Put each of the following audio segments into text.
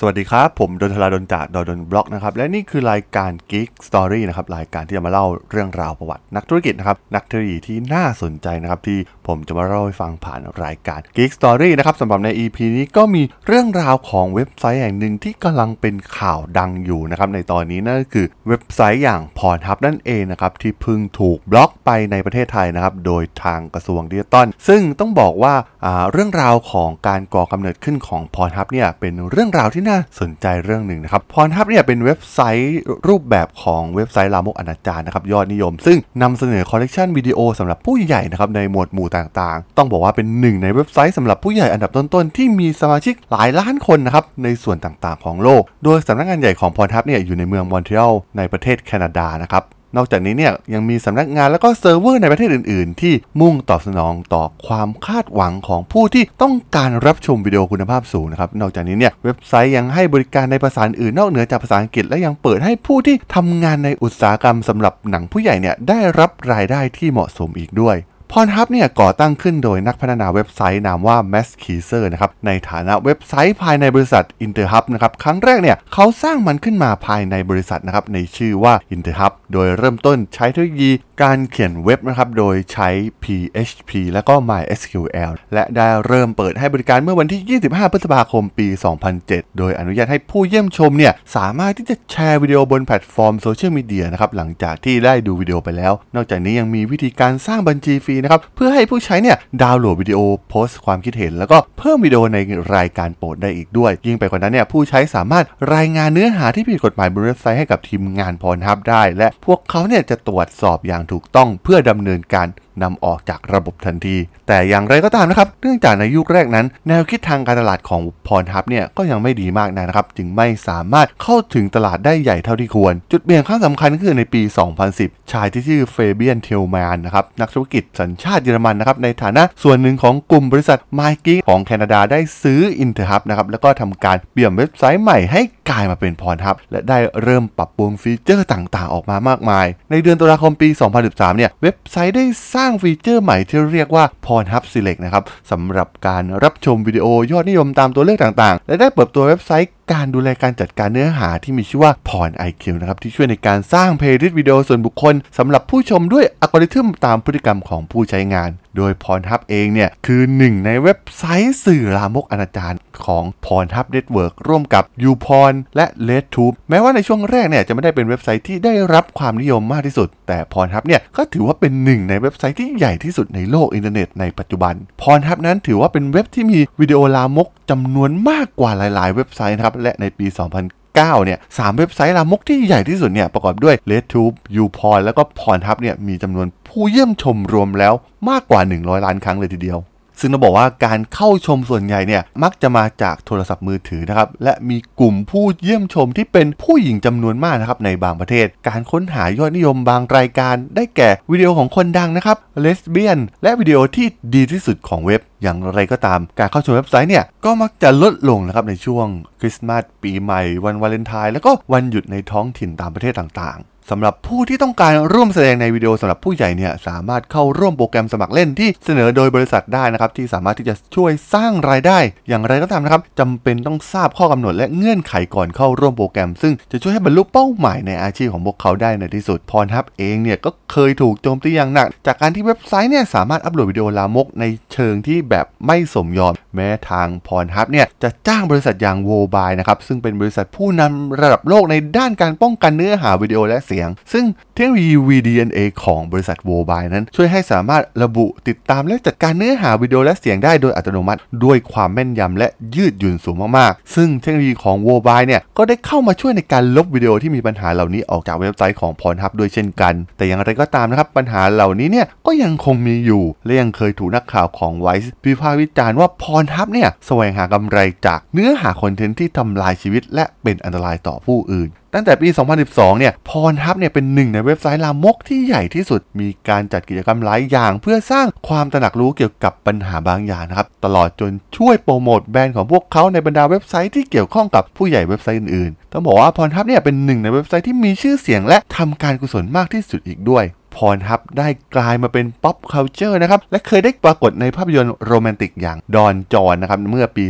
สวัสดีครับ ผมดนทลาดนจากดนบล็อกนะครับ และนี่คือรายการ Geek Story นะครับ รายการที่จะมาเล่าเรื่องราวประวัติ นักธุรกิจนะครับ นักเทคโนโลยีที่น่าสนใจนะครับ ที่ผมจะมาเล่าให้ฟังผ่านรายการ Geek Story นะครับสำหรับใน EP นี้ก็มีเรื่องราวของเว็บไซต์แห่งหนึ่งที่กำลังเป็นข่าวดังอยู่นะครับในตอนนี้นั่นก็คือเว็บไซต์อย่างพรทับนั่นเองนะครับที่เพิ่งถูกบล็อกไปในประเทศไทยนะครับโดยทางกระทรวงดิจิตอลซึ่งต้องบอกว่าอ่าเรื่องราวของการก่อกำเนิดขึ้นของ Pornhub เนี่ยเป็นเรื่องราวที่น่าสนใจเรื่องหนึ่งนะครับ Pornhub เนี่ยเป็นเว็บไซต์รูปแบบของเว็บไซต์ลามกอนาจารนะครับยอดนิยม ซึ่งนำเสนอคอลเลกชันวิดีโอสำหรับผู้ใหญ่นะครับในหมวดหมู่ต่างๆ ต้องบอกว่าเป็นหนึ่งในเว็บไซต์สำหรับผู้ใหญ่อันดับต้นๆ ที่มีสมาชิกหลายล้านคนนะครับในส่วนต่างๆ ของโลก โดยสำนักงานใหญ่ของ Pornhub เนี่ยอยู่ในเมืองมอนทรีออลในประเทศแคนาดานะครับ นอกจากนี้เนี่ยยังมีสำนักงานแล้วก็เซิร์ฟเวอร์ในประเทศอื่น ๆ ที่มุ่งตอบสนองต่อความคาดหวังของผู้ที่ต้องการรับชมวิดีโอคุณภาพสูงนะครับนอกจากนี้เนี่ยเว็บไซต์ยังให้บริการในภาษาอื่นนอกเหนือจากภาษาอังกฤษ และยังเปิดให้ผู้ที่ทำงานในอุตสาหกรรมสำหรับหนังผู้ใหญ่เนี่ยได้รับรายได้ที่เหมาะสมอีกด้วย พรทับเนี่ยก่อตั้งขึ้นโดยนักพัฒนาเว็บไซต์นามว่า m a s k e e s e r นะครับในฐานะเว็บไซต์ภายในบริษัท Interhub นะครับครั้งแรกเนี่ยเขาสร้างมันขึ้นมาภายในบริษัทนะครับในชื่อว่า Interhub โดยเริ่มต้นใช้เทคโนโลยีการเขียนเว็บนะครับโดยใช้ PHP แล้วก็ MySQL และได้เริ่มเปิดให้บริการเมื่อวันที่ 25 พฤษภาคมปี 2007 โดยอนุญาตให้ผู้เยี่ยมชมเนี่ยสามารถที่จะแชร์วิดีโอบนแพลตฟอร์มโซเชียลมีเดียนะครับหลังจากที่ได้ดูวิดีโอไปแล้ว นอกจากนี้ยังมีวิธีการสร้างบัญชีฟรีนะครับ เพื่อให้ผู้ใช้เนี่ยดาวน์โหลดวิดีโอโพสต์ความคิดเห็น แล้วก็เพิ่มวิดีโอในรายการโปรดได้อีกด้วย ยิ่งไปกว่านั้นเนี่ยผู้ใช้สามารถรายงานเนื้อหาที่ผิดกฎหมายบนเว็บไซต์ให้กับทีมงาน Pornhub ได้ และพวกเขาเนี่ยจะตรวจสอบอย่างถูกต้องเพื่อดำเนินการ นำออกจากระบบทันที แต่อย่างไรก็ตามนะครับเนื่องจากในยุคแรกนั้น แนวคิดทางการตลาดของ Pornhub เนี่ยก็ยังไม่ดีมากนะครับ จึงไม่สามารถเข้าถึงตลาดได้ใหญ่เท่าที่ควร จุดเปลี่ยนครั้งสำคัญก็คือในปี 2010 ชายที่ชื่อ Fabian Thylmann นะครับนักธุรกิจสัญชาติเยอรมันนะครับในฐานะส่วนหนึ่งของกลุ่มบริษัท m y g e e k ของแคนาดาได้ซื้อ Interhub นะครับแล้วก็ทำการเปลี่ยนเว็บไซต์ใหม่ให้ กลายมาเป็น Pornhub และได้เริ่มปรับปรุงฟีเจอร์ต่างๆ ออกมามากมาย ในเดือนตุลาคมปี 2013 เนี่ย เว็บไซต์ได้สร้างฟีเจอร์ใหม่ที่เรียกว่า Pornhub Select นะครับสำหรับการรับชมวิดีโอยอดนิยมตามตัวเลือกต่างๆ และได้เปิดตัวเว็บไซต์ การดูแลการจัดการเนื้อหาที่มีชื่อว่า Porn IQ นะครับที่ช่วยในการสร้างเพลย์ลิสต์วิดีโอส่วนบุคคลสำหรับผู้ชมด้วยอัลกอริทึมตามพฤติกรรมของผู้ใช้งาน โดย Pornhub เองเนี่ยคือหนึ่งในเว็บไซต์สื่อลามกอนาจารของ Pornhub Network ร่วมกับ YouPorn และ RedTube แม้ว่าในช่วงแรกเนี่ยจะไม่ได้เป็นเว็บไซต์ที่ได้รับความนิยมมากที่สุด แต่ Pornhub เนี่ยก็ถือว่าเป็นหนึ่งในเว็บไซต์ที่ใหญ่ที่สุดในโลกอินเทอร์เน็ตในปัจจุบัน Pornhub นั้นถือว่าเป็นเว็บที่มีวิดีโอลามกจำนวนมากกว่าหลาย ๆ เว็บไซต์นะครับและในปี 2009เนี่ยสามเว็บไซต์ลามกที่ใหญ่ที่สุดเนี่ยประกอบด้วย RedTube, YouPorn แล้วก็ Pornhub เนี่ยมีจำนวนผู้เยี่ยมชมรวมแล้วมากกว่า 100 ล้านครั้งเลยทีเดียว ซึ่งเราบอกว่าการเข้าชมส่วนใหญ่เนี่ยมักจะมาจากโทรศัพท์มือถือนะครับและมีกลุ่มผู้เยี่ยมชมที่เป็นผู้หญิงจำนวนมากนะครับในบางประเทศ การค้นหายอดนิยมบางรายการ ได้แก่วิดีโอของคนดังนะครับเลสเบี้ยน และวิดีโอที่ดีที่สุดของเว็บอย่างไรก็ตาม การเข้าชมเว็บไซต์เนี่ยก็มักจะลดลงนะครับในช่วงคริสต์มาสปีใหม่ วันวาเลนไทน์แล้วก็วันหยุดในท้องถิ่นตามประเทศต่างๆ สำหรับผู้ที่ต้องการร่วมแสดงในวิดีโอสำหรับผู้ใหญ่เนี่ยสามารถเข้าร่วมโปรแกรมสมัครเล่นที่เสนอโดยบริษัทได้นะครับที่สามารถที่จะช่วยสร้างรายได้ อย่างไรก็ตามนะครับจำเป็นต้องทราบข้อกำหนดและเงื่อนไขก่อนเข้าร่วมโปรแกรม ซึ่งจะช่วยให้บรรลุเป้าหมายในอาชีพของพวกเขาได้ในที่สุดพรทับเองเนี่ยก็เคยถูกโจมตีอย่างหนัก จากการที่เว็บไซต์เนี่ยสามารถอัปโหลดวิดีโอลามกในเชิงที่แบบไม่สมยอม แม้ทางพรทับเนี่ยจะจ้างบริษัทอย่างโวบายนะครับซึ่งเป็นบริษัทผู้นำระดับโลกในด้านการป้องกันเนื้อหาวิดีโอและเสียงซึ่งเทคโนโลยี VDNA ของบริษัทโวบายนั้น ช่วยให้สามารถระบุติดตามและจัดการเนื้อหาวิดีโอและเสียงได้โดยอัตโนมัติ ด้วยความแม่นยำและยืดหยุ่นสูงมากๆ ซึ่งเทคโนโลยีของโวบายเนี่ยก็ได้เข้ามาช่วยในการลบวิดีโอที่มีปัญหาเหล่านี้ออกจากเว็บไซต์ของพรทับด้วยเช่นกัน แต่อย่างไรก็ตามนะครับปัญหาเหล่านี้เนี่ยก็ยังคงมีอยู่ และยังเคยถูกนักข่าวของไวซ์วิพากวิจารณ์ว่าพรทับเนี่ยแสวงหากำไรจากเนื้อหาคอนเทนต์ที่ทำลายชีวิต และเป็นอันตรายต่อผู้อื่นตั้งแต่ปี 2012 เนี่ย Pornhub เนี่ยเป็นหนึ่งในเว็บไซต์ลามกที่ใหญ่ที่สุด มีการจัดกิจกรรมหลายอย่าง เพื่อสร้างความตระหนักรู้เกี่ยวกับปัญหาบางอย่างนะครับ ตลอดจนช่วยโปรโมทแบรนด์ของพวกเขาในบรรดาเว็บไซต์ที่เกี่ยวข้องกับผู้ใหญ่เว็บไซต์อื่นๆ ต้องบอกว่า Pornhub เนี่ยเป็นหนึ่งในเว็บไซต์ที่มีชื่อเสียงและทำการกุศลมากที่สุดอีกด้วย Pornhub ได้กลายมาเป็น pop culture นะครับ และเคยได้ปรากฏในภาพยนตร์โรแมนติกอย่าง Don Jon นะครับ เมื่อปี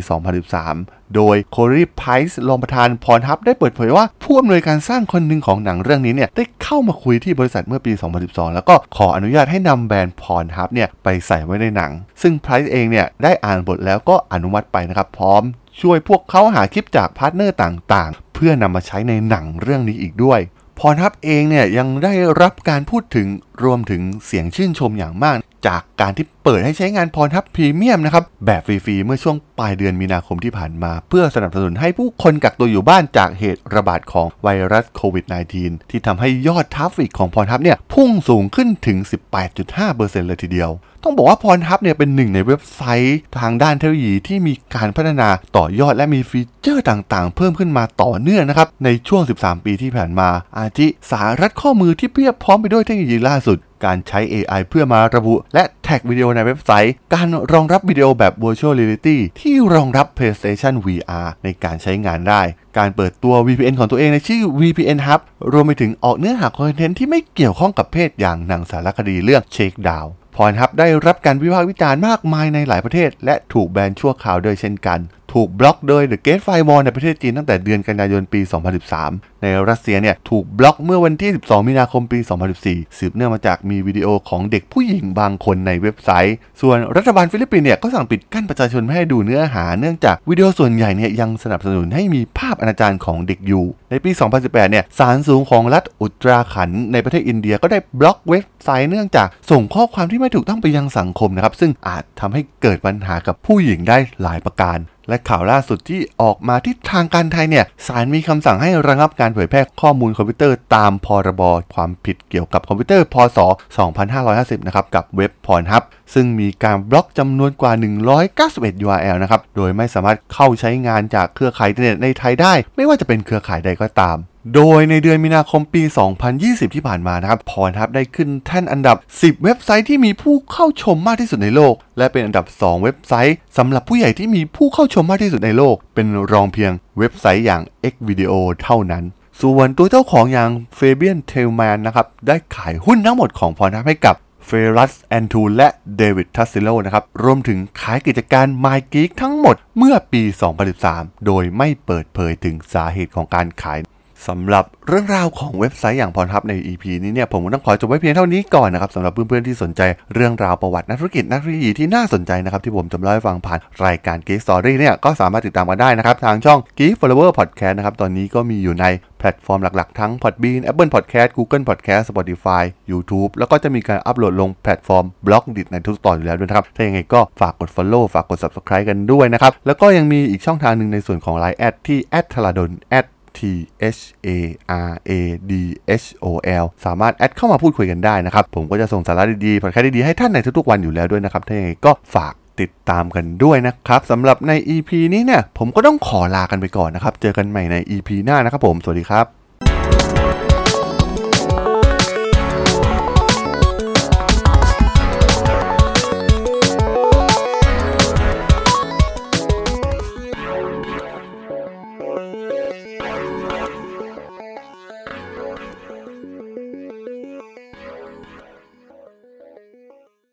2013 โดย Corey Price รองประธาน Pornhub ได้เปิดเผยว่า ผู้อำนวยการสร้างคนหนึ่งของหนังเรื่องนี้เนี่ย ได้เข้ามาคุยที่บริษัทเมื่อปี 2012 แล้วก็ขออนุญาตให้นำแบรนด์ Pornhub เนี่ยไปใส่ไว้ในหนัง ซึ่ง Price เองเนี่ยได้อ่านบทแล้วก็อนุมัติไปนะครับพร้อมช่วยพวกเขาหาคลิปจากพาร์ทเนอร์ต่างๆ เพื่อนำมาใช้ในหนังเรื่องนี้อีกด้วย Pornhub เองเนี่ยยังได้รับการพูดถึง รวมถึงเสียงชื่นชมอย่างมาก จากการที่เปิดให้ใช้งาน Pornhub Premium นะครับ แบบฟรี ๆ เมื่อช่วงปลายเดือนมีนาคมที่ผ่านมา เพื่อสนับสนุนให้ผู้คนกักตัวอยู่บ้านจากเหตุระบาดของไวรัสโควิด -19 ที่ทำให้ยอด traffic ของ Pornhub เนี่ยพุ่งสูงขึ้นถึง 18.5%เลยทีเดียวต้องบอกว่า Pornhub เนี่ยเป็นหนึ่งในเว็บไซต์ทางด้านเทคโนโลยีที่มีการพัฒนาต่อยอดและมีฟีเจอร์ต่างๆ เพิ่มขึ้นมาต่อเนื่องนะครับในช่วง 13 ปีที่ผ่านมา อาทิสายรัดข้อมือที่เพียบพร้อมไปด้วยเทคโนโลยีล่าสุด personne. การใช้ AI เพื่อมาระบุ และแท็กวิดีโอในเว็บไซต์ การรองรับวิดีโอแบบ Virtual Reality ที่รองรับ PlayStation VR ในการใช้งานได้ การเปิดตัว VPN ของตัวเองในชื่อ VPN Hub รวมไปถึงออกเนื้อหาคอนเทนต์ที่ไม่เกี่ยวข้องกับเพศอย่างหนังสารคดีเรื่อง Shakedown Pornhub ได้รับการวิพากษ์วิจารณ์มากมายในหลายประเทศ และถูกแบนชั่วคราวโดยเช่นกัน ถูกบล็อกโดย The Great Firewall ในประเทศจีนตั้งแต่เดือนกันยายนปี 2013 ในรัสเซียเนี่ยถูกบล็อกเมื่อวันที่ 12 มีนาคมปี 2014 สืบเนื่องมาจากมีวิดีโอของเด็กผู้หญิงบางคนในเว็บไซต์ ส่วนรัฐบาลฟิลิปปินส์เนี่ยก็สั่งปิดกั้นประชาชนไม่ให้ดูเนื้อหา เนื่องจากวิดีโอส่วนใหญ่เนี่ยยังสนับสนุนให้มีภาพอนาจารของเด็กอยู่ ในปี 2018 เนี่ยศาลสูงของรัฐอุตตราขัณฑ์ในประเทศอินเดียก็ได้บล็อกเว็บไซต์เนื่องจากส่งข้อความที่ไม่ถูกต้องไปยังสังคมนะครับซึ่งอาจทำให้เกิดปัญหากับผู้หญิงได้หลายประการ และข่าวล่าสุดที่ออกมาที่ทางการไทยเนี่ยศาลมีคำสั่งให้ระงับการเผยแพร่ข้อมูลคอมพิวเตอร์ตามพรบความผิดเกี่ยวกับคอมพิวเตอร์พศ 2550 นะครับกับเว็บ Pornhub ซึ่งมีการบล็อกจำนวนกว่า 191 URL นะครับโดยไม่สามารถเข้าใช้งานจากเครือข่ายอินเทอร์เน็ตในไทยได้ ไม่ว่าจะเป็นเครือข่ายใดก็ตาม โดยในเดือนมีนาคมปี 2020 ที่ผ่านมานะครับ Pornhub ได้ขึ้นแท่นอันดับ 10 เว็บไซต์ที่มีผู้เข้าชมมากที่สุดในโลก และเป็นอันดับ 2 เว็บไซต์สำหรับผู้ใหญ่ที่มีผู้เข้าชมมากที่สุดในโลก เป็นรองเพียงเว็บไซต์อย่าง XVideos เท่านั้นส่วนตัวเจ้าของอย่าง Fabian Thylmann นะครับได้ขายหุ้นทั้งหมดของ Pornhub ให้กับ Feras Antoon และ David Tassillo นะครับรวมถึงขายกิจการ MindGeek ทั้งหมดเมื่อปี 2013 โดยไม่เปิดเผยถึงสาเหตุของการขาย สำหรับเรื่องราวของเว็บไซต์อย่าง Pornhub ใน EP นี้เนี่ยผมก็ต้องขอจบไว้เพียงเท่านี้ก่อนนะครับสำหรับเพื่อนๆที่สนใจเรื่องราวประวัตินักธุรกิจนักเทคโนโลยีที่น่าสนใจนะครับที่ผมจะเล่าให้ฟังผ่านรายการ Geek Story เนี่ยก็สามารถติดตามกันได้นะครับทางช่อง Geek Forever Podcast นะครับตอนนี้ก็มีอยู่ในแพลตฟอร์มหลักๆ ทั้ง Podbean Apple Podcast Google Podcast Spotify YouTube แล้วก็จะมีการอัปโหลดลงแพลตฟอร์ม Blockdit ในทุกตอนอยู่แล้วด้วยนะครับ ถ้ายังไงก็ฝากกด Follow ฝากกด Subscribe กันด้วยนะครับ แล้วก็ยังมีอีกช่องทางหนึ่งในส่วนของ Line แอดที่ t h a l a d o n T H A R A D H O L สามารถแอดเข้ามาพูดคุยกันได้นะครับ ผมก็จะส่งสาระดีๆผลแค่ดีๆ ให้ท่านในทุกๆวันอยู่แล้วด้วยนะครับ ถ้าอย่างไรก็ฝากติดตามกันด้วยนะครับสำหรับใน EP นี้เนี่ย ผมก็ต้องขอลากันไปก่อนนะครับ เจอกันใหม่ใน EP หน้านะครับผม สวัสดีครับ